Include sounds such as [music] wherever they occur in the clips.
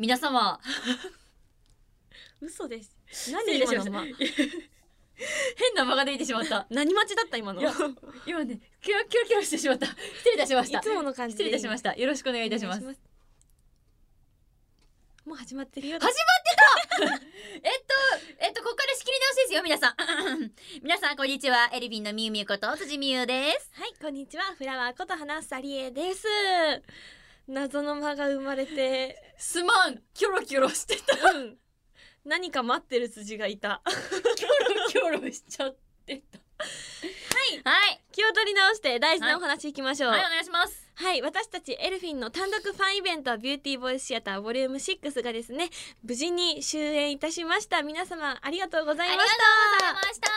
皆様。嘘です。失何礼しました。今の間変な間が出てしまった。何待ちだった今の？今ねキョロキョロキョロしてしまった。失礼いたしました。いつもの感じ失礼いたしました。よろしくお願いいたします。もう始まってるよ。始まってた。[laughs] えっとえっとここから仕切り直しですよ皆さん。[laughs] 皆さんこんにちは。エルヴィンのみゆみゆこと辻みゆです。はいこんにちは。フラワーこと花さりえです謎の間が生まれて。すまん。キョロキョロしてた。うん。何か待ってる辻がいた。キョロキョロしちゃってた。はい。はい。気を取り直して大事なお話いきましょう。はい。お願いします。はい、私たちエルフィンの単独ファンイベントビューティーボイスシアターボリューム6がですね無事に終演いたしました。皆様ありがとうございましありがとうございました。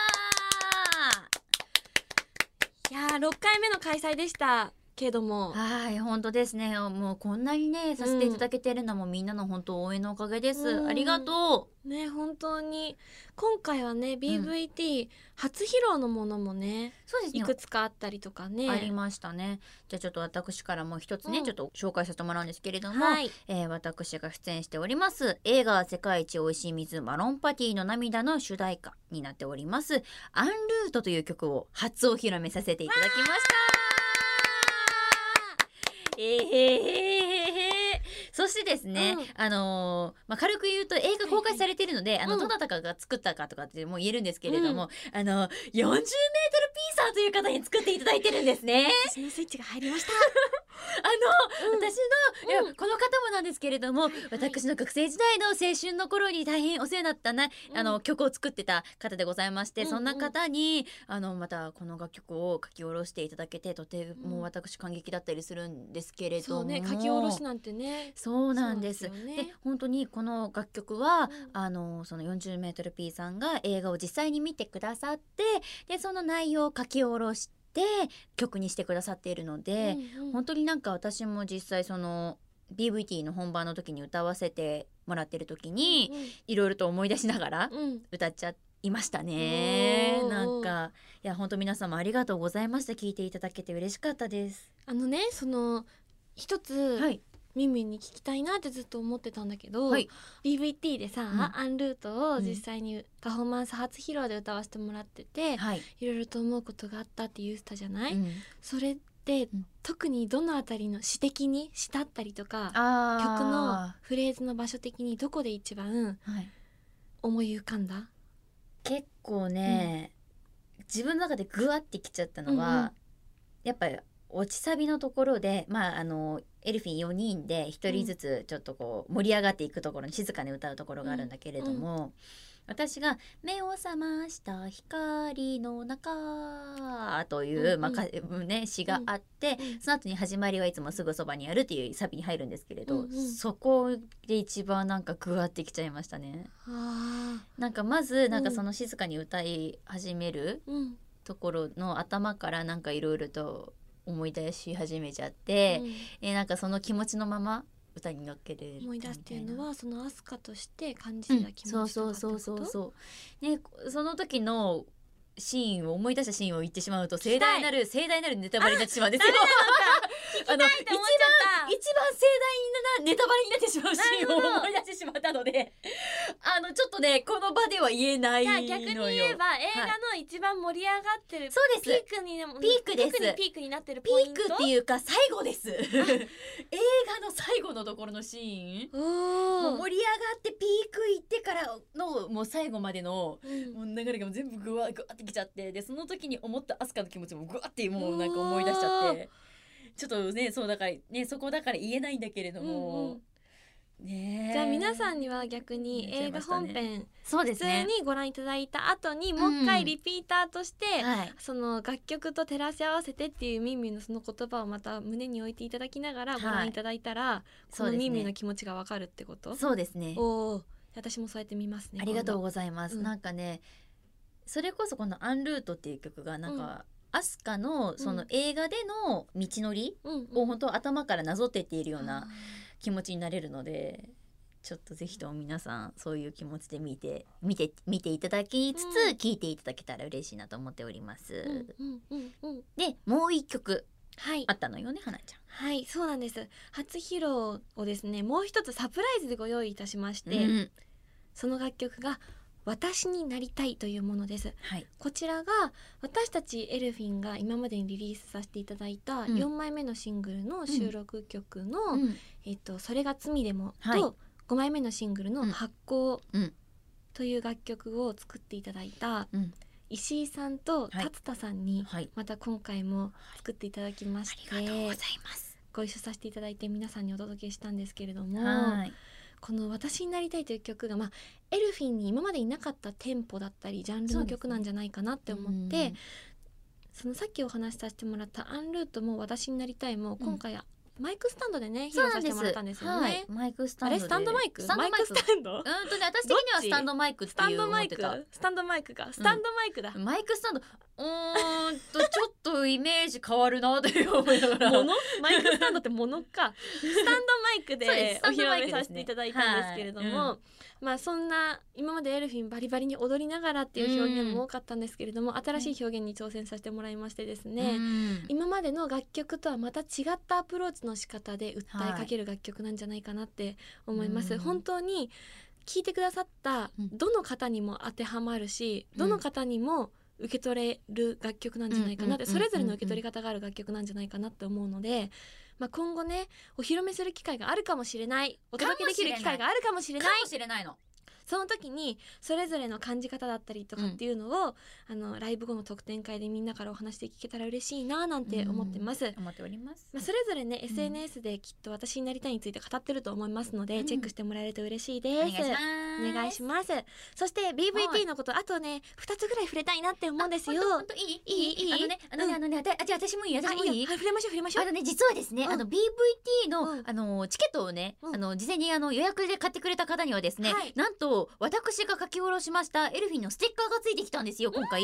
たいやー6回目の開催でしたけども。はい本当ですね。もうこんなにねさせていただけてるのもみんなの本当応援のおかげです、うん。ありがとね本当に。今回はね BVT 初披露のものもね、うそうですいくつかあったりとかね。ありましたね。じゃあちょっと私からもう一つね、うん。ちょっと紹介させてもらうんですけれども、はい。えー私が出演しております映画「世界一おいしい水マロンパティの涙」の主題歌になっております「アンルート」という曲を初お披露目させていただきましたええそしてですね、あのまあ、軽く言うと映画公開されているので、あのどなたかが作ったかとかってもう言えるんですけれども、あの40メートルピーサーという方に作っていただいてるんですね。私のスイッチが入りましたの、うん。私の、いやうん。この方もなんですけれども、はい私の学生時代の青春の頃に大変お世話になったな、うん。あの曲を作ってた方でございまして、うんそんな方にあのまたこの楽曲を書き下ろしていただけてとても私感激だったりするんですけれども、そうね書き下ろしなんてね。そうなんです。でそうなんで本当にこの楽曲は、うん。あのその 40m P さんが映画を実際に見てくださってでその内容を書き下ろして曲にしてくださっているので、うんうん。本当になんか私も実際その BVT の本番の時に歌わせてもらってる時にいろいろと思い出しながらうん。うん歌っちゃいましたね。なんかいや本当皆様ありがとうございました。聞いていただけて嬉しかったです。あのねその一つ、はいミミに聞きたいなってずっと思ってたんだけど、はい。BVT でさ、ん。アンルートをうん実際にパフォーマンス初披露で歌わせてもらってて、はい、いろいろと思うことがあったって言ってたじゃない、うん。それって、うん。特にどのあたりの詩的に詩だったりとか曲のフレーズの場所的にどこで一番はい。思い浮かんだ？結構ね、自分の中でグワってきちゃったのは、うんうん。やっぱり落ちサビのところでまああのエルフィン4人で1人ずつちょっとこう盛り上がっていくところに静かに歌うところがあるんだけれども、私が「目を覚ました光の中」という、うんうん。まあかね、詩があって、うんその後に始まりはいつもすぐそばにあるっていうサビに入るんですけれど、うんうん。そこで一番なんかグワってきちゃいましたね。あなんかまずなんかうん。その静かに歌い始めるところの頭からなんかいろいろと思い出し始めちゃって、えなんかその気持ちのまま歌に乗っけれる思い出すっていうのはそのアスカとして感じた気そう持ちとそうかってこと？そうそうそうねその時のシーンを思い出したシーンを言ってしまうと盛大なる盛大なるネタバレになってしまうんですよ。あの一番一番盛大なネタバレになってしまうシーンを思い出してしまったので [laughs] あのちょっとねこの場では言えないのよ。じゃあ逆に言えば映画の一番盛り上がってる、そうです。ピークにピークです。特にピークになってるピポイント？ークっていうか最後です。[laughs] 映画の最後のところのシーン。もう盛り上がってピーク行ってからのもう最後までのうん。もう流れが全部グワグワってきちゃってでその時に思ったアスカの気持ちもグワってもうなんか思い出しちゃってちょっとねそうだからねそこだから言えないんだけれども、うんうんねえ。じゃあ皆さんには逆に映画本編普通そうですね。にご覧いただいた後にもう一回リピーターとして、はい。その楽曲と照らし合わせてっていうミンミンのその言葉をまた胸に置いていただきながらはい。ご覧いただいたら、このミンミンの気持ちがわかるってこと？そうですね。おお私もそうやって見ますねありがとう今ございます、うん。なんかねそれこそこの「アンルート」っていう曲がなんか、アスカのその映画での道のりを本当頭からなぞってっているようあな気持ちになれるのでちょっとぜひとも皆さんそういう気持ちで見て見て見ていただきつつうん。聞いていただけたら嬉しいなと思っております。ーうんうんうんうん。でもう一曲はい。あったのよね花ちゃん。はいそうなんです。初披露をですねもう一つサプライズでご用意いたしまして、うん。その楽曲が私になりたいというものです。はい。こちらが私たちエルフィンが今までにリリースさせていただいたうん。4枚目のシングルの収録曲の「うん。えっと、それが罪でも」はい。と5枚目のシングルのうん「発行うん」という楽曲を作っていただいたうん。石井さんとはい。達田さんにはい。また今回も作っていただきまあしりがとうごてざいます。ご一緒させていただいて皆さんにお届けしたんですけれどもはい。この「私になりたい」という曲が、まあ、エルフィンに今までいなかったテンポだったりジャンルの曲なんじゃないかなって思ってそ,、のさっきお話しさせてもらった「アンルート」も「私になりたい」も今回、マイクスタンドでね披そうなんです。露させてもらったんですよね。はい。マイクスタンドで。あれスタンドマイク？スタンドマイク？マイクスタンド？うんとね私的にはスタンドマイクっスタンドマイク。スタンドマイクか。スタンドマイクだ、マイクスタンド。うーんとちょっとイメージ変わるなという思いながら。ものマイクスタンドってものか。[laughs] スタンドマイクでお披露目させていただいたんですけれども、はいまあそんな今までエルフィンバリバリに踊りながらっていう表現も多かったんですけれども、新しい表現に挑戦させてもらいましてですね、うん。今までの楽曲とはまた違ったアプローチの仕方で訴えかける楽曲なんじゃないかなって思います、うん。本当に聴いてくださったうん。どの方にも当てはまるし、うん。どの方にも受け取れる楽曲なんじゃないかなって、うん。それぞれの受け取り方がある楽曲なんじゃないかなって思うので、まあ、今後ねお披露目する機会があるかもしれない。お届けできる機会があるかもしれない。かもしれない。の。その時にそれぞれの感じ方だったりとかっていうのを、あのライブ後の特典会でみんなからお話で聞けたら嬉しいななんて思ってます。思っております。まあ、それぞれね、ん。SNS できっと私になりたいについて語ってると思いますので、うん。チェックしてもらえると嬉しいおです。願いします。お願いします。そして BVT のこと、あとね2つぐらい触れたいなって思うんですよ。本当いい？いい？いい？あのねあのね、うん。あのねあたあじゃあ私もいい？あ私もいい？触れましょう触れましょう。あのね実はですね、うん。あの BVT の、うん。あのチケットをね、うん。あの事前にあの予約で買ってくれた方にはですね、はい。なんと私が書き下ろしましたエルフィンのステッカーがついてきたんですよ今回。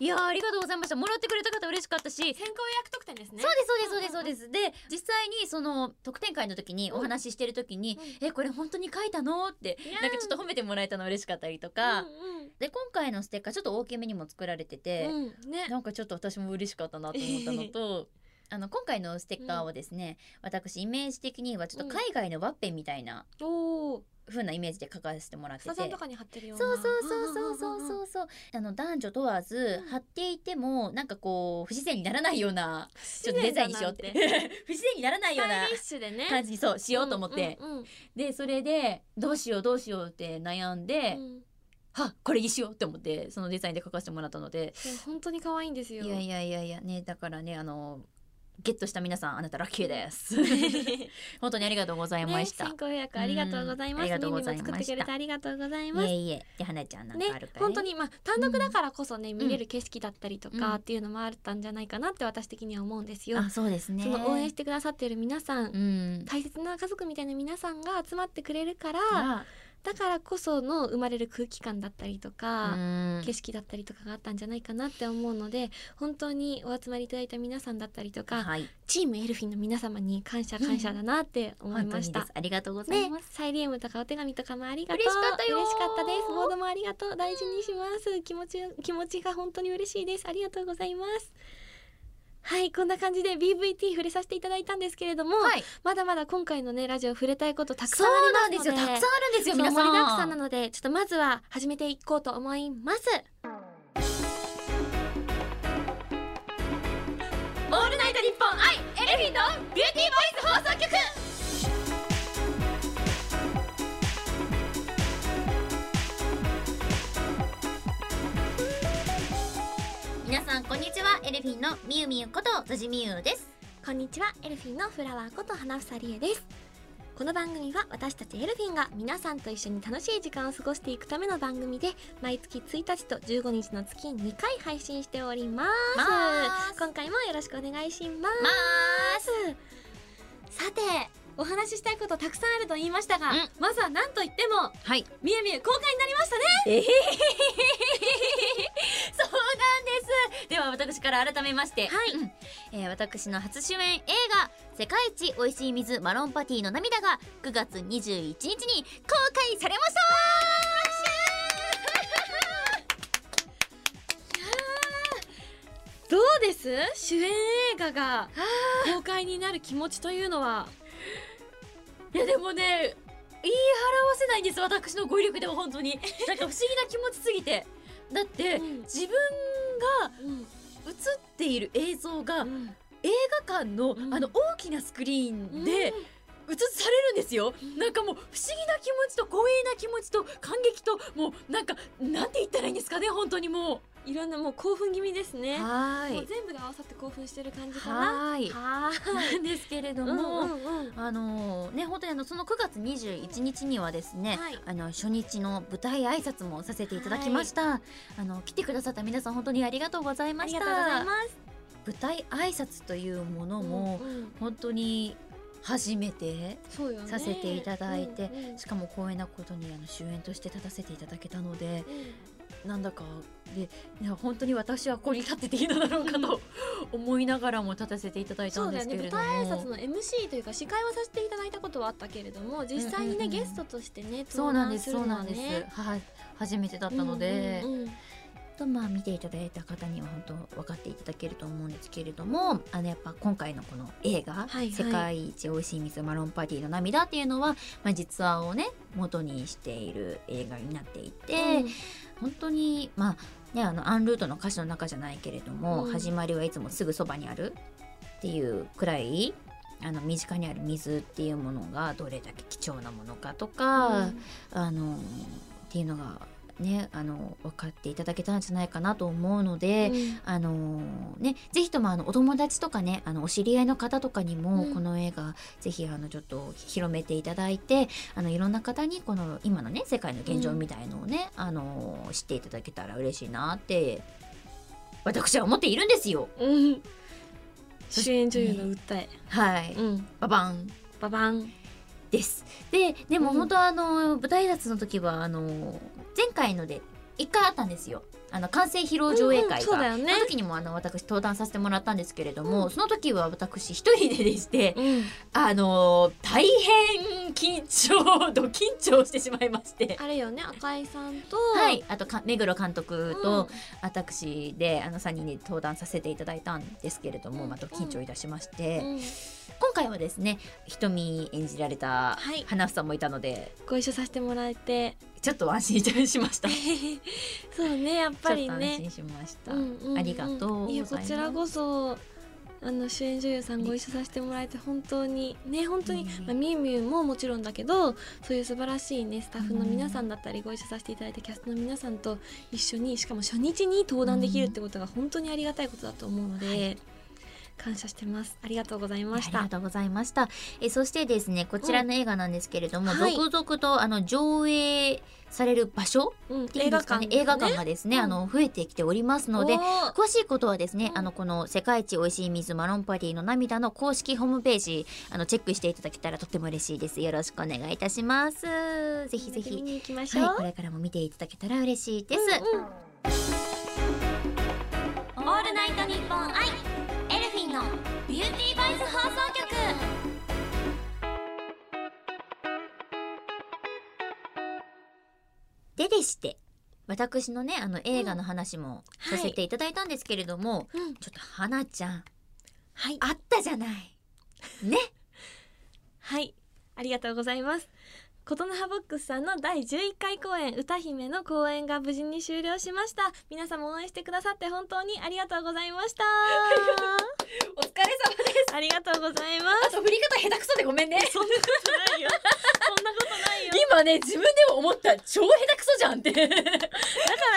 いやーありがとうございました。もらってくれた方嬉しかったし、先行予約特典ですね。そうですそうですそうですうんそうで実際にその特典会の時にお話ししてる時に「えこれ本当に書いたの?」ってなんかちょっと褒めてもらえたの嬉しかったりとか、うんで今回のステッカーちょっと大きめにも作られてて、うんうん。ね。なんかちょっと私も嬉しかったなと思ったのと [laughs] あの今回のステッカーをですね、私イメージ的にはちょっと海外のワッペンみたいなおお。風なイメージで書かせてもらってて。スタジャンとかに貼ってるような。そうそうそうそうそうそう。そうあの男女問わずうん。貼っていてもなんかこう不自然にならないようなちちょっとデザインにしようって。[laughs] 不自然にならないような。感じ。にそうしようと思って、うんうんうんでそれでどうしようどうしようって悩んで、うん。はこれにしようって思ってそのデザインで書かせてもらったので。本当に可愛いんですよ。いやいやいやいやねだからねあのゲットした皆さんあなたラッキーです。[laughs] 本当にありがとうございました、ね、予約ありがとうございます。うんありがとうございまし作ってくれてありがとうございます。いえいえで花ちゃんなんねかあるか、い、本当にまあ単独だからこそね、ん。見れる景色だったりとうん。かっていうのもあったんじゃないかなって私的には思うんですよ。あそうですね。その応援してくださっている皆さん、うん。大切な家族みたいな皆さんが集まってくれるから、あだからこその生まれる空気感だったりとか、うん。景色だったりとかがあったんじゃないかなって思うので本当にお集まりいただいた皆さんだったりとか、はい。チームエルフィンの皆様に感謝感謝だなって思いました。すありがとうございねます、、サイリウムとかお手紙とかもありがとう。嬉しかったよー。嬉しかったです。ボードもありがとう。大事にします。気持ち気持ちが本当に嬉しいです。ありがとうございますはいこんな感じで BVT 触れさせていただいたんですけれども、はい。まだまだ今回のねラジオ触れたいことたくさそんあうなんでますのでよたくさんあるんですよそう皆さん。盛りだくさんなのでちょっとまずは始めていこうと思います。オールナイトニッポン愛エルフィンのビューティーボイエルフィンのみゆみゆこと辻みゆです。こんにちは。エルフィンのフラワーこと花房理恵です。この番組は私たちエルフィンが皆さんと一緒に楽しい時間を過ごしていくための番組で毎月1日と15日の月に2回配信しております。今回もよろしくお願いします。ます。さてお話ししたいことたくさんあると言いましたが、うん。まずは何と言ってもはい。みゆみゆ公開になりましたね。えへへへへ [laughs] そうなんです。では私から改めましてはい。うん。えー私の初主演映画「世界一おいしい水マロンパティの涙」が9月21日に公開されました。[laughs] どうです？主演映画が公開になる気持ちというのは？いやでもね言い表せないんです私の語彙力でも本当に。なんか不思議な気持ちすぎて。だって、うん。自分がうん。映っている映像がうん。映画館の、うん。あの大きなスクリーンで映されるんですよ、うん。なんかもう不思議な気持ちと光栄な気持ちと感激ともうなんかなんて言ったらいいんですかね本当にもいろんなもう興奮気味ですうね。はもう全部が合わさって興奮してる感じかな。はーい。はなんですけれども、うんうんうん。あのね本当にあのその9月21日にはですね、はい。あの初日の舞台挨拶もさせていただきました、あの来てくださった皆さん本当にありがとうございあました。舞台挨拶というものも、うんうん。本当に初めてさせていただいてうんうん。しかも光栄なことにあの主演として立たせていただけたのでなんだかでいや本当に私はここに立ってていいのだろうかと思いながらも立たせていただいたんだですけれども、台挨拶の MC というか司会はさせていただいたことはあったけれども実際にね、うんうんうん。ゲストとしてねそうなんですそうなんです、はねはい初めてだったので、うんうんうん。とまあ見ていただいた方には本当分かっていただけると思うんですけれどもあのやっぱ今回のこの映画「はいはい。世界一おいしい水マロンパティの涙」っていうのは、まあ、実話をね元にしている映画になっていて、本当にまあねあのアンルートの歌詞の中じゃないけれども、うん。始まりはいつもすぐそばにあるっていうくらいあの身近にある水っていうものがどれだけ貴重なものかとか、あのっていうのがねあの分かっていただけたんじゃないかなと思うので。うん。あのね、ぜひともあのお友達とかねあのお知り合いの方とかにもうん。この映画、ぜひあのちょっと広めていただいてあのいろんな方にこの今のね世界の現状みたいのをね、あの知っていただけたら嬉しいなって私は思っているんですよ。うん。主演女優の訴え、はい、うん。ババン。ババン。です。ででもうん。本当はあの舞台挨拶の時はあの前回ので一回あったんですよ。あの完成披露上映会が、うんうんね。その時にもあの私登壇させてもらったんですけれども、その時は私一人ででして、うん。あの大変緊張度緊張してしまいまして。あれよね赤井さんと。はい、あとか目黒監督と、うん。私であの3人で登壇させていただいたんですけれども、うんまた緊張いたしまして、うん今回はですね瞳演じられたはい。花房もいたので、ご一緒させてもらえて。ちょっと安心しました。ち [laughs] そうねやっぱょっと安りね心しました。うんうんうんありがとういやこちらこそあの主演女優さんご一緒させてもらえて本当にね本当に、うんまあ、みゆみゆももちろんだけどそういう素晴らしいねスタッフの皆さんだったりご一緒させていただいたキャストの皆さんと一緒にしかも初日に登壇できるってことが本当にありがたいことだと思うので、感謝してます。ありがとうございました。ありがとうございました。えそしてですねこちらの映画なんですけれども、うんはい。続々とあの上映される場所うんっていうんですかね映画館がですね、うん。あの増えてきておりますので詳しいことはですね、うん。あのこの世界一おいしい水マロンパティの涙の公式ホームページあのチェックしていただけたらとっても嬉しいです。よろしくお願いいたします。ぜひぜ見ひに行きましょう、はいこれからも見ていただけたら嬉しいです、うんうん。オールナイトニッポンアででして。私のねあの映画の話もさせていただいたんですけれども、うん。ちょっと花ちゃんはい。あったじゃない。[laughs] ね。はい、ありがとうございます。琴ノ葉ボックスさんの第11回公演歌姫の公演が無事に終了しました。皆様応援してくださって本当にありがとうございました。[laughs] お疲れ様です。ありがとうございます。振り方下手くそでごめんね。そんなことないよ。[laughs] そんなことないよ今ね自分でも思った超下手くそじゃんって。だか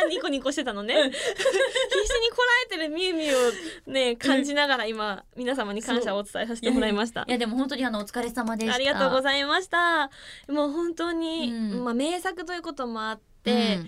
らニコニコしてたのね。必死にこらえてるミュウミュウをね感じながら今皆様に感謝をお伝えさせてもらいました。いやでも本当にあのお疲れ様でした。ありがとうごいざいました。もう本当に、うん。まあ名作ということもあって、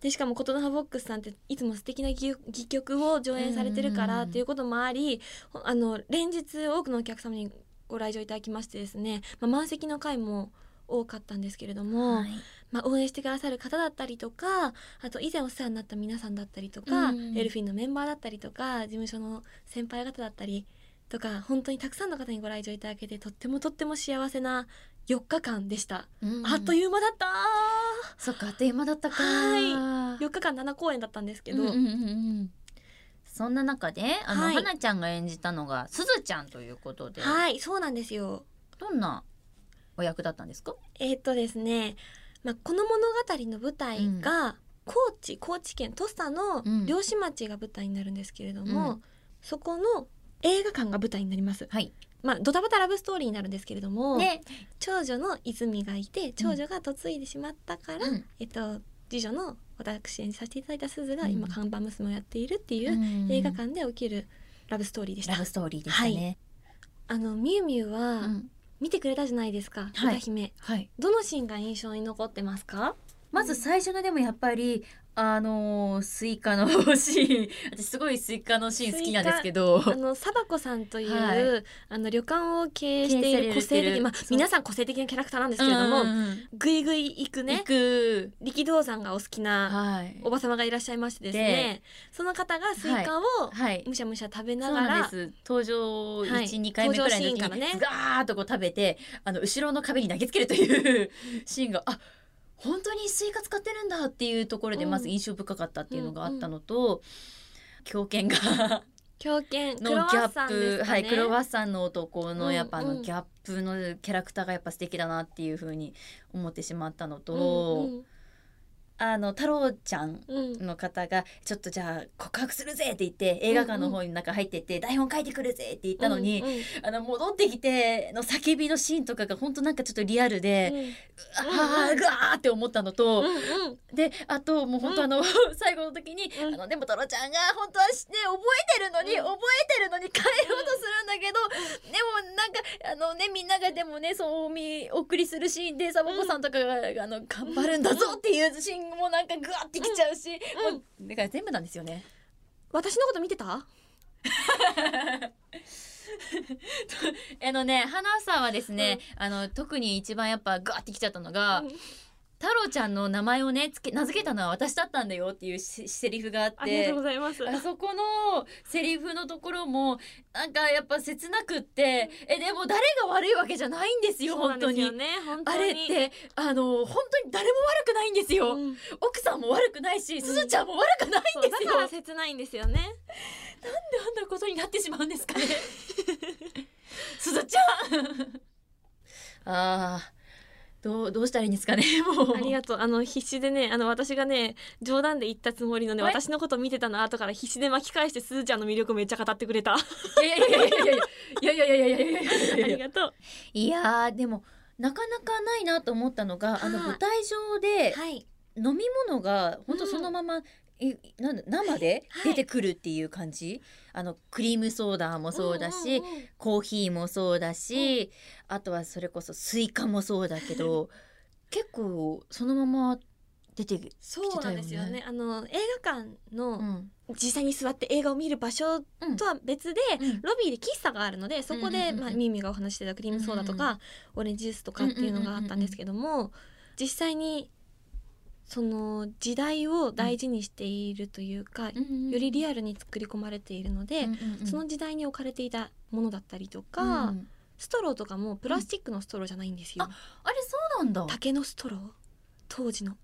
でしかも琴ノ葉ボックスさんっていつも素敵な戯戯曲を上演されてるからうん。っていうこともあり、ほあの連日多くのお客様にご来場いただきましてですね、まあ、満席の回も多かったんですけれども、はい。まあ、応援してくださる方だったりとかあと以前お世話になった皆さんだったりとか、うん。エルフィンのメンバーだったりとか事務所の先輩方だったりとか本当にたくさんの方にご来場いただけてとってもとっても幸せな4日間でした、うん。あっという間だったそっかあっという間だったか。はい。4日間7公演だったけけど、うんうんうん。そんな中であの、はい。花ちゃんが演じたのがすずちゃんということで、はいそうなんですよ。どんなお役だったんですか？えーっとですね、まあ、この物語の舞台が高知高知県土佐のうん。漁師町が舞台になるんですけれども、うん。そこの映画館が舞台になります。はい。まあ、ドタバタラブストーリーになるんですけれども、で、長女の泉がいて長女が嫁いでしまったから、うん。えっと、次女の私演じさせていただいた鈴がうん。今看板娘をやっているっていう映画館で起きるラブストーリーでした。ラブストーリーでしたね。あのみゆみゆうはん見てくれたじゃないですか、はい。歌姫。はい。どのシーンが印象に残ってますか？まず最初のでもやっぱりあのースイカのシーン私すごいスイカのシーン好きなんですけど。あのサバコさんという、はい。あの旅館を経営している個性経営されてる。的まあそう。皆さん個性的なキャラクターなんですけれども、うんうんうんぐいぐい行くね。行く。力道山がお好きなはい。おば様がいらっしゃいましてですね。その方がスイカをはい。むしゃむしゃ食べなそうがら、なんです。登場はい。12、回目くらいの時登場シーンからね。にガーッとこう食べてあの後ろの壁に投げつけるという [laughs] シーンがあ本当にスイカ使ってるんだっていうところでうん。まず印象深かったっていうのがあったのと、狂犬が狂犬クのギャップ、かね、はいクロワッサンの男のやっぱあうんうんのギャップのキャラクターがやっぱ素敵だなっていう風に思ってしまったのと、うんあの太郎ちゃんの方がちょっとじゃあ告白するぜって言って映画館の方に中入ってって台本書いてくるぜって言ったのに、あの戻ってきての叫びのシーンとかが本当なんかちょっとリアルで、ああぐわーって思ったのと、であともう本当あの、最後の時に、うん。あのでもトロちゃんが本当はね覚えてるのに、うん。覚えてるのに帰ろうとするんだけど、あのねみんながでもねそうお見送りするシーンでサボ子さんとかが、あの頑張るんだぞっていうシーンもなんかぐわってきちゃうし、うん。もうだから全部なんですよね。私のこと見てた？[laughs] あのね花さんはですね、あの特に一番やっぱグワってきちゃったのが、うん太郎ちゃんの名前をねつけ名付けたのは私だったんだよっていうしセリフがあって。ありがとうございます。あそこのセリフのところもなんかやっぱ切なくってえでも誰が悪いわけじゃないんですよ本当に。ねあに。れってあの本当に誰も悪くないんですよ、うん。奥さんも悪くないし、すずちゃんも悪くないんですよ。だから切ないんですよね。なんなことになってしまうんですかね。[laughs] すずちゃん。[laughs] あーどうどうしたらいいんですかね [laughs] もう。ありがとう。あの必死でねあの私がね冗談で言ったつもりのねはい私のこと見てたの後から必死で巻き返してすずちゃんの魅力めっちゃ語ってくれた。いやいやいやいやいやいやいやいやいやいやいやいやいあやいやりがとういやーでもなかなかないなと思ったのがあのはい舞台上ではい飲み物が本当そのまま、えなんだ生ではい。出てくるっていう感じ、あのクリームソーダもそうだし、んんうん。コーヒーもそうだし、あとはそれこそスイカもそうだけど [laughs] 結構そのまま出てきそうなんですよね。あの映画館の、うん。実際に座って映画を見る場所うんとは別で、うん。ロビーで喫茶があるのでそこで、うんうんうんうん。まあ、ミミがお話ししてたクリームソーダとか、オレンジジュースとかっていうのがあったんですけども、実際にその時代を大事にしているというか、よりリアルに作り込まれているので、その時代に置かれていたものだったりとか、うんストローとかもプラスチックのストローじゃないんですよ。あれそうなんだ。竹のストロー。当時の、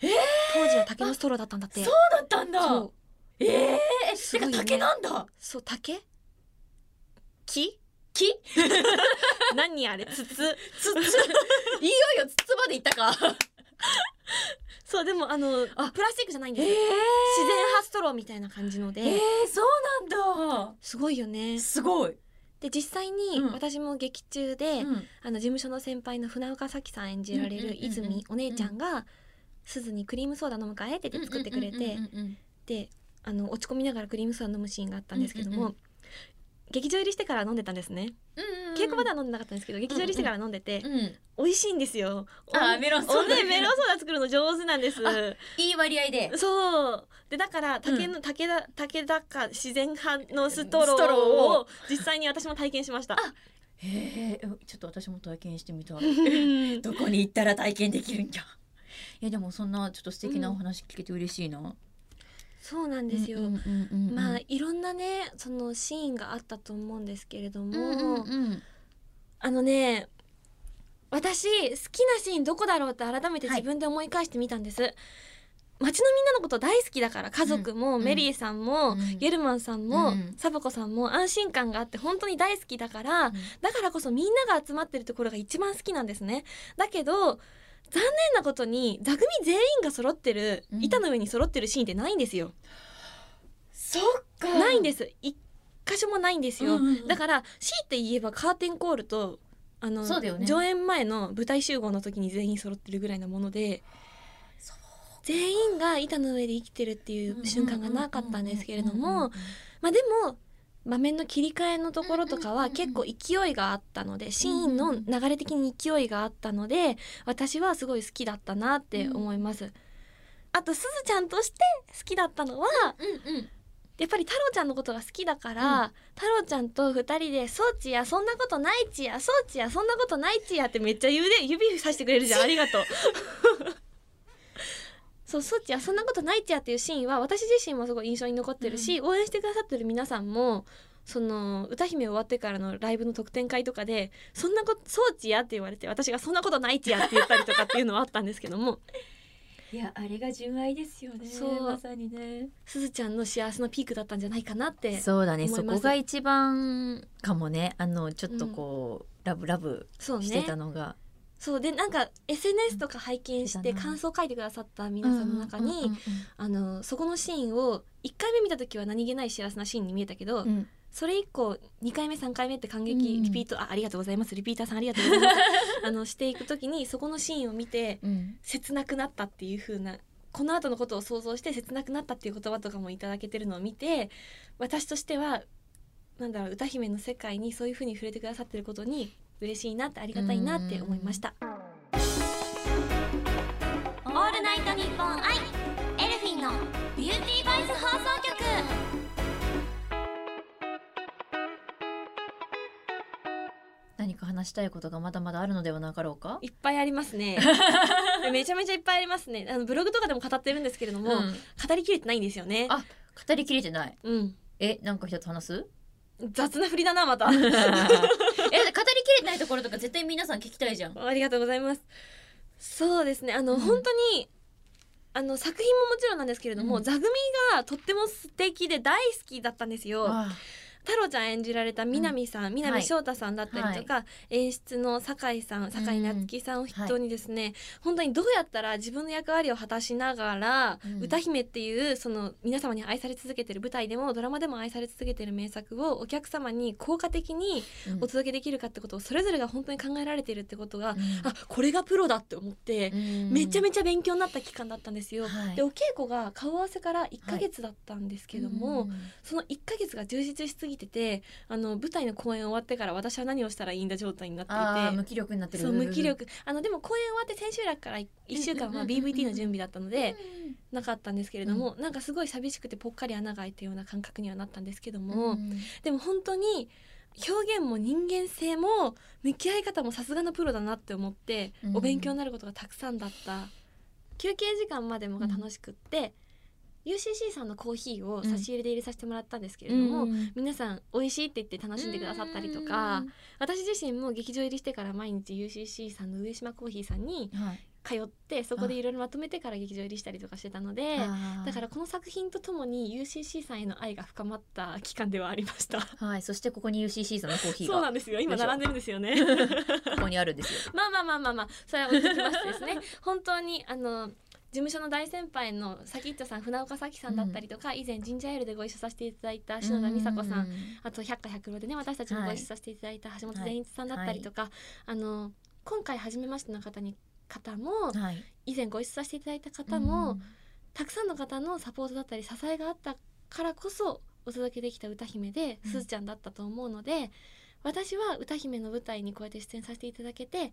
えー？当時は竹のストローだったんだって。そうだったんだ。そう。ええー、てすごいよねか竹なんだ。そう竹？木？木？[laughs] 何あれ筒？つつ [laughs] いよいよつつまでいったか [laughs] そうでもあのあプラスチックじゃないんですえよ、自然派ストローみたいな感じので、えー、そうなんだ。すごいよね。すごい、で実際にうん。私も劇中で、うん。あの事務所の先輩の船岡咲さん演じられる泉お姉ちゃんが鈴にクリームソーダ飲むかえって言って作って。くれてであの落ち込みながらクリームソーダ飲むシーンがあったんですけども、うんうんうん劇場入りしてから飲んでたんですね。うんうん稽古場では飲んでなかったんですけど劇場入りしてから飲んでて、うん。美味しいんですよ。あおメロンソーダおねメロンソーダ作るの上手なんです。あいい割合で。そう。でだから竹の、武田武田か自然派のストローをを。実際に私も体験しました。へえちょっと私も体験してみたい。う [laughs] んどこに行ったら体験できるんじゃ。いやでもそんなちょっと素敵なお話聞けて嬉しいな、そうなんですよ。まあいろんなねそのシーンがあったと思うんですけれども、うんうんうん。あのね私好きなシーンどこだろうって改めてはい。自分で思い返してみたんです。町のみんなのこと大好きだから家族も、うんメリーさんも、うん。ゲルマンさんも、うん。サボコさんも安心感があって本当に大好きだから、だからこそみんなが集まってるところが一番好きなんですね。だけど残念なことに座組全員が揃ってる、うん。板の上に揃ってるシーンってないんですよ。そっか。ないんです。一箇所もないんですよ、うんうんうん。だから強いて言えばカーテンコールとあの、ね。上演前の舞台集合の時に全員揃ってるぐらいなもので全員が板の上で生きてるっていう瞬間がなかったんですけれどもまあでも場面の切り替えのところとかは結構勢いがあったのでシーンの流れ的に勢いがあったので私はすごい好きだったなって思います。あとすずちゃんとして好きだったのはうんうんやっぱり太郎ちゃんのことが好きだから、太郎ちゃんと二人で「そうちやそんなことないちやそうちやそんなことないちや」ってめっちゃ指で指さしてくれるじゃん。ありがとう。[laughs] そうそっちやそんなことないちやっていうシーンは私自身もすごい印象に残ってるし、応援してくださってる皆さんもその歌姫終わってからのライブの特典会とかで「そんなことそうちや」って言われて私が「そんなことないちや」って言ったりとかっていうのはあったんですけども。[laughs] いやあれが純愛ですよねまさにね。すずちゃんの幸せのピークだったんじゃないかなってそうだねそこが一番かもね。あのちょっとこう、ラブラブそうしてねたのがそうでなんか SNS とか拝見して感想を書いてくださった皆さんの中に、あのそこのシーンを1回目見た時は何気ない幸せなシーンに見えたけど、うん。うんそれ以降2回目3回目って感激うん。リピート、あありがとうございます。リピーターさんありがとうございます。[laughs] あのしていく時にそこのシーンを見てうん。切なくなったっていう風なこの後のことを想像して切なくなったっていう言葉とかもいただけてるのを見て私としてはなんだろう歌姫の世界にそういう風に触れてくださってることに嬉しいなってありがたいなって思いました。オールナイトニッポンアイエルフィンのビューティーボイス放送局。何か話したいことがまだまだあるのではなかろうか？いっぱいありますね。[laughs] めちゃめちゃいっぱいありますね。あのブログとかでも語ってるんですけれども、うん。語りきれてないんですよね。あ語りきれてない。うん。えなんか一つ話す？雑な振りだなまた [laughs] [laughs] え語りきれてないところとか絶対皆さん聞きたいじゃん。ありがとうございます。そうですね。あの、うん。本当にあの作品ももちろんなんですけれども、うん。座組がとっても素敵で大好きだったんですよ。あ太郎ちゃん演じられた南さん、南翔太さんだったりとか、演出の酒井さん酒井夏樹さんを筆頭にですね、本当にどうやったら自分の役割を果たしながら、うん。歌姫っていうその皆様に愛され続けてる舞台でもドラマでも愛され続けてる名作をお客様に効果的にうん。お届けできるかってことをそれぞれが本当に考えられてるってことが、うん。あこれがプロだって思って、めちゃめちゃ勉強になった期間だったんですよ。はい。でお稽古が顔合わせから1ヶ月だったんですけども、うん。その1ヶ月が充実しすぎててあの舞台の公演終わってから私は何をしたらいいんだ状態になっていて。無気力になってる。そう無気力。あのでも公演終わって千秋楽から1週間は BVT の準備だったのでなかったんですけれども、なんかすごい寂しくてぽっかり穴が開いたような感覚にはなったんですけども、うん。でも本当に表現も人間性も向き合い方もさすがのプロだなって思って、うん。お勉強になることがたくさんだった。休憩時間までもが楽しくって、UCC さんのコーヒーを差し入れで入れさせてもらったんですけれども、うん皆さん美味しいって言って楽しんでくださったりとか、私自身も劇場入りしてから毎日 UCC さんの上島コーヒーさんにはい。通ってそこでいろいろまとめてから劇場入りしたりとかしてたのでだからこの作品とともに UCC さんへの愛が深まった期間ではありました。はい。そしてここに UCC さんのコーヒーそうながんですよ。今並んでるんですよね。[laughs] ここにあるんですよ。[laughs] まあまあまあまあまあ。それは置いときましてですね。本当にあの事務所の大先輩のさきっちょさん船岡咲さんだったりとか、以前ジンジャーエールでご一緒させていただいた篠田美佐子さん、うあと百花百郎でね私たちもご一緒させていただいた橋本善一さんだったりとか、あの今回初めましての方に方もはい。以前ご一緒させていただいた方も、たくさんの方のサポートだったり支えがあったからこそお届けできた歌姫でうん。すずちゃんだったと思うので、私は歌姫の舞台にこうやって出演させていただけて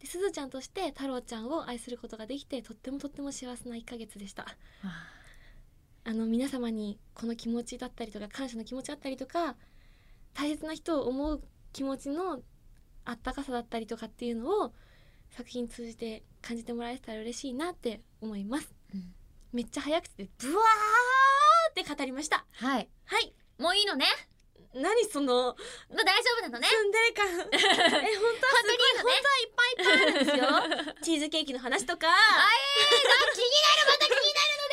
ですずちゃんとして太郎ちゃんを愛することができてとってもとっても幸せな1ヶ月でした。ああの皆様にこの気持ちだったりとか感謝の気持ちだったりとか大切な人を思う気持ちのあったかさだったりとかっていうのを作品通じて感じてもらえたら嬉しいなって思います。うんめっちゃ早口でブワーって語りました。はいはい。もういいのね何そのもう大丈夫なのね。ツンデレ感。[laughs] え本当はすごい本当はいっぱいいっぱいあるんですよ。[laughs] チーズケーキの話とか。気になるまた気になるの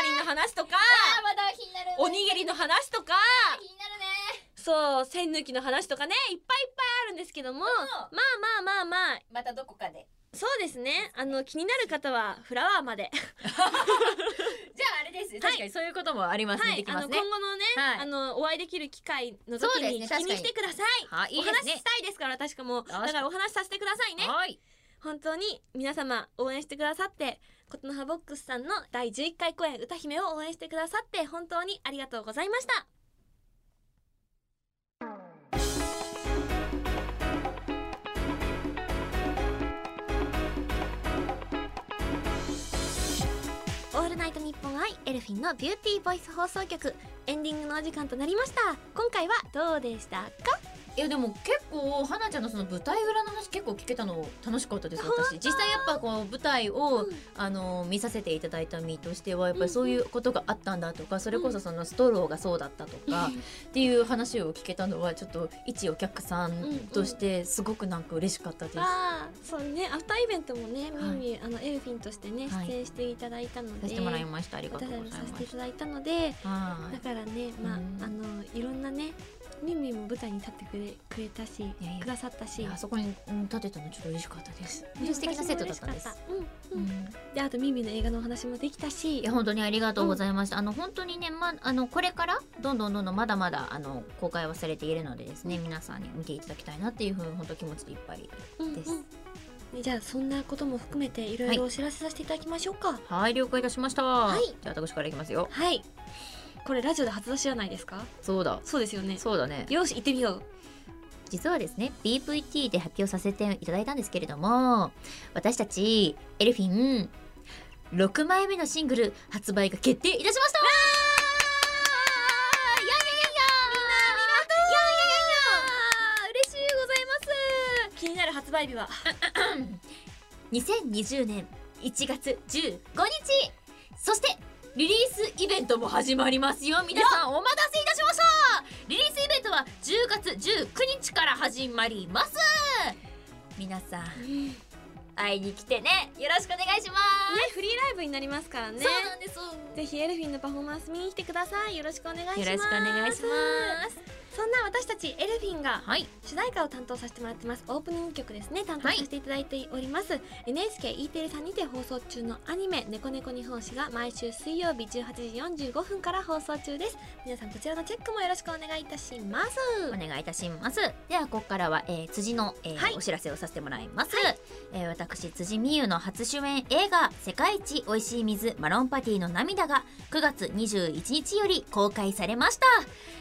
塊の話とか。あまだ気になるおにぎりの話とか。気になるね。そう栓抜きの話とかねいっぱいいっぱいあるんですけども。まあまあまあまあ。またどこかでそうですね。あの気になる方はフラワーまで。じゃああれです、確かにそういうこともありますね、はい。あの今後のね、はい。あのお会いできる機会のそう時にですね。気にしてください。はいいいお話しですね。したいですから確かもうだ確かにからお話しさせてくださいね。はい。本当に皆様応援してくださって琴ノ葉ボックスさんの第11回公演歌姫を応援してくださって本当にありがとうございましたオールナイトニッポンアイエルフィンのビューティーボイス放送局。エンディングのお時間となりました。今回はどうでしたか？いやでも結構花ちゃんのその舞台裏の話結構聞けたの楽しかったです私。実際やっぱこう舞台を、うん。あの見させていただいた身としてはやっぱりそういうことがあったんだとかそれこそそのストローがそうだったとかっていう話を聞けたのはちょっと一お客さんとしてすごくなんか嬉しかったです。ああそうねアフターイベントもね、はい。あのエルフィンとしてねはい。出演していただいたので、させてもらいましたありがとうござい私たちもさせます。ていただいたのではい。だからねまあうん。あのいろんなねミュウミュウも舞台に立ってくれくれたしいやくださったし。あそこにうん立てたのちょっと嬉しかったです。素敵なセットだったんです。私も嬉しか。った。うんううん。んであとミュウミュウの映画のお話もできたし。いや本当にありがとうございました。あの本当にねまあのこれからどんどんどんどんまだまだあの公開はされているのでですね、皆さんに見ていただきたいなっていうふうに本当気持ちでいっぱいです。うんうん。ねじゃあそんなことも含めていろいろお知らせさせていただきましょうか。はい了解いたしました。はい。じゃあ私からいきますよ。はいこれラジオで初出しじゃないですか？そうだ。そうですよね。そうだね。よし行ってみよう。実はですね BVT で発表させていただいたんですけれども私たちエルフィン6枚目のシングル発売が決定いたしました。いやいやいや！いやみんなありがとういやいやいやいや嬉しいございます気になる発売日は2020年1月15日そしてリリースイベントも始まりますよ皆さんお待たせいたしましたリリースイベントは10月19日から始まります。皆さん会いに来てね。よろしくお願いします、フリーライブになりますからね。そうなんです。ぜひエルフィンのパフォーマンス見に来てください。よろしくお願いします。よろしくお願いします私たちエルフィンがはい。主題歌を担当させてもらってます。オープニング曲ですね。担当させていただいております、NHKE テレさんにて放送中のアニメ「猫猫日本史」が毎週水曜日18時45分から放送中です。皆さんこちらのチェックもよろしくお願いいたします。お願いいたします。ではここからは、えー辻の、えーはい。お知らせをさせてもらいます、えー私辻美優の初主演映画「世界一おいしい水マロンパティの涙」が9月21日より公開されました、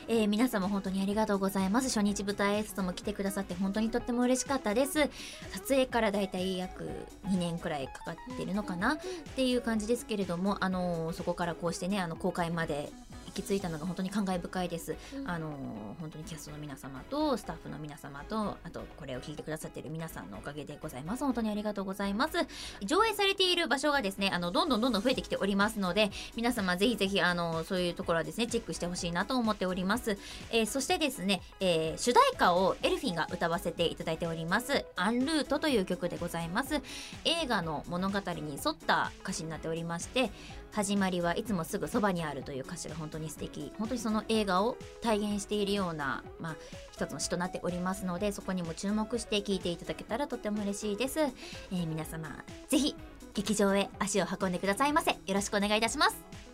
えー皆様本当にありがとうございます。初日舞台挨拶も来てくださって本当にとっても嬉しかったです。撮影からだいたい約2年くらいかかってるのかな？っていう感じですけれども、あのーそこからこうしてねあの公開まで行き着いたのが本当に感慨深いです。あの本当にキャストの皆様とスタッフの皆様とあとこれを聞いてくださっている皆さんのおかげでございます。本当にありがとうございます。上映されている場所がですねあのどんどんどんどん増えてきておりますので皆様ぜひぜひあのそういうところはですねチェックしてほしいなと思っております、えーそしてですね、えー主題歌をエルフィンが歌わせていただいております「アンルート」という曲でございます。映画の物語に沿った歌詞になっておりまして始まりはいつもすぐそばにあるという歌詞が本当に素敵本当にその映画を体現しているような、まあ、一つの詩となっておりますのでそこにも注目して聴いていただけたらとても嬉しいです、えー皆様ぜひ劇場へ足を運んでくださいませよろしくお願いいたします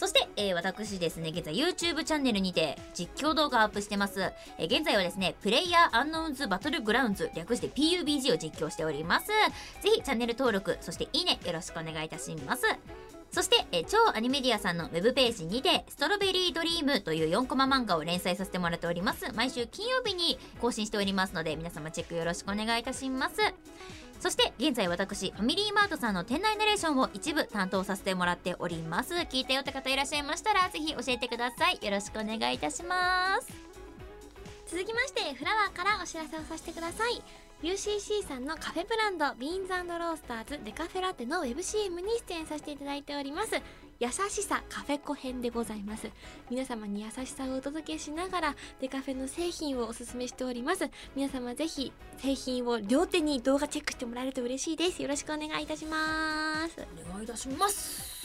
そして、えー私ですね、現在 YouTube チャンネルにて実況動画をアップしてます。えー現在はですね、プレイヤーアンノウンズバトルグラウンズ、略して PUBG を実況しております。ぜひチャンネル登録、そしていいね、よろしくお願いいたします。そして、え超アニメディアさんのウェブページにて、ストロベリードリームという4コマ漫画を連載させてもらっております。毎週金曜日に更新しておりますので、皆様チェックよろしくお願いいたします。そして現在私ファミリーマートさんの店内ナレーションを一部担当させてもらっております聞いたよって方いらっしゃいましたらぜひ教えてくださいよろしくお願いいたします続きましてフラワーからお知らせをさせてください UCC さんのカフェブランドビーンズロースターズデカフェラテのウェブ CM に出演させていただいております。優しさカフェコ編でございます。皆様に優しさをお届けしながらデカフェの製品をおすすめしております。皆様ぜひ製品を両手に動画チェックしてもらえると嬉しいです。よろしくお願いいたします。お願いいたします。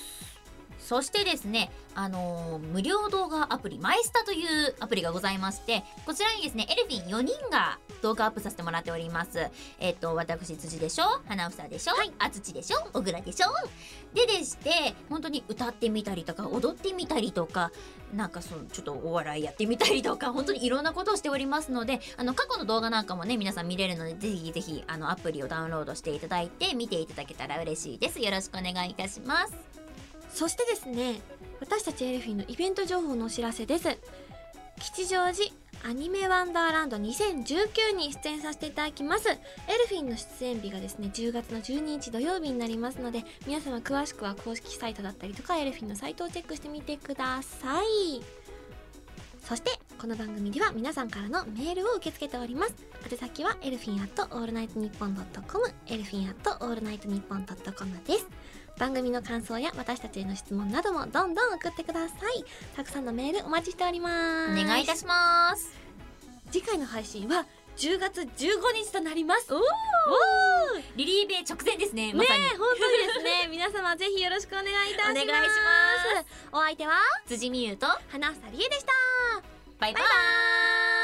そしてですね、あのー無料動画アプリマイスタというアプリがございましてこちらにですねエルフィン4人が動画アップさせてもらっております。えっ、と私辻でしょ？花房でしょ、あつちでしょ？小倉でしょ？ででして本当に歌ってみたりとか踊ってみたりとかなんかそうちょっとお笑いやってみたりとか本当にいろんなことをしておりますのであの過去の動画なんかもね皆さん見れるのでぜひぜひあのアプリをダウンロードしていただいて見ていただけたら嬉しいです。よろしくお願いいたしますそしてですね私たちエルフィンのイベント情報のお知らせです。吉祥寺アニメワンダーランド2019に出演させていただきます。エルフィンの出演日がですね10月の12日土曜日になりますので皆様詳しくは公式サイトだったりとかエルフィンのサイトをチェックしてみてください。そしてこの番組では皆さんからのメールを受け付けております。宛先はエルフィンアットオールナイトニッポンドットコムエルフィンアットオールナイトニッポンドットコムです。番組の感想や私たちへの質問などもどんどん送ってください。たくさんのメールお待ちしておりおます。願いいたします。次回の配信は10月15日となります。おおリリーベ直前ですねまさに、ねえ本当にですね。[laughs] 皆様ぜひよろしくお願いいたします。お願いします。お相手は？辻美優と？花房理恵でした。バイバイ。バイバイ